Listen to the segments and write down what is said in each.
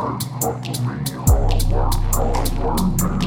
hard work, hard work, hard work.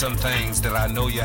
Some things that I know you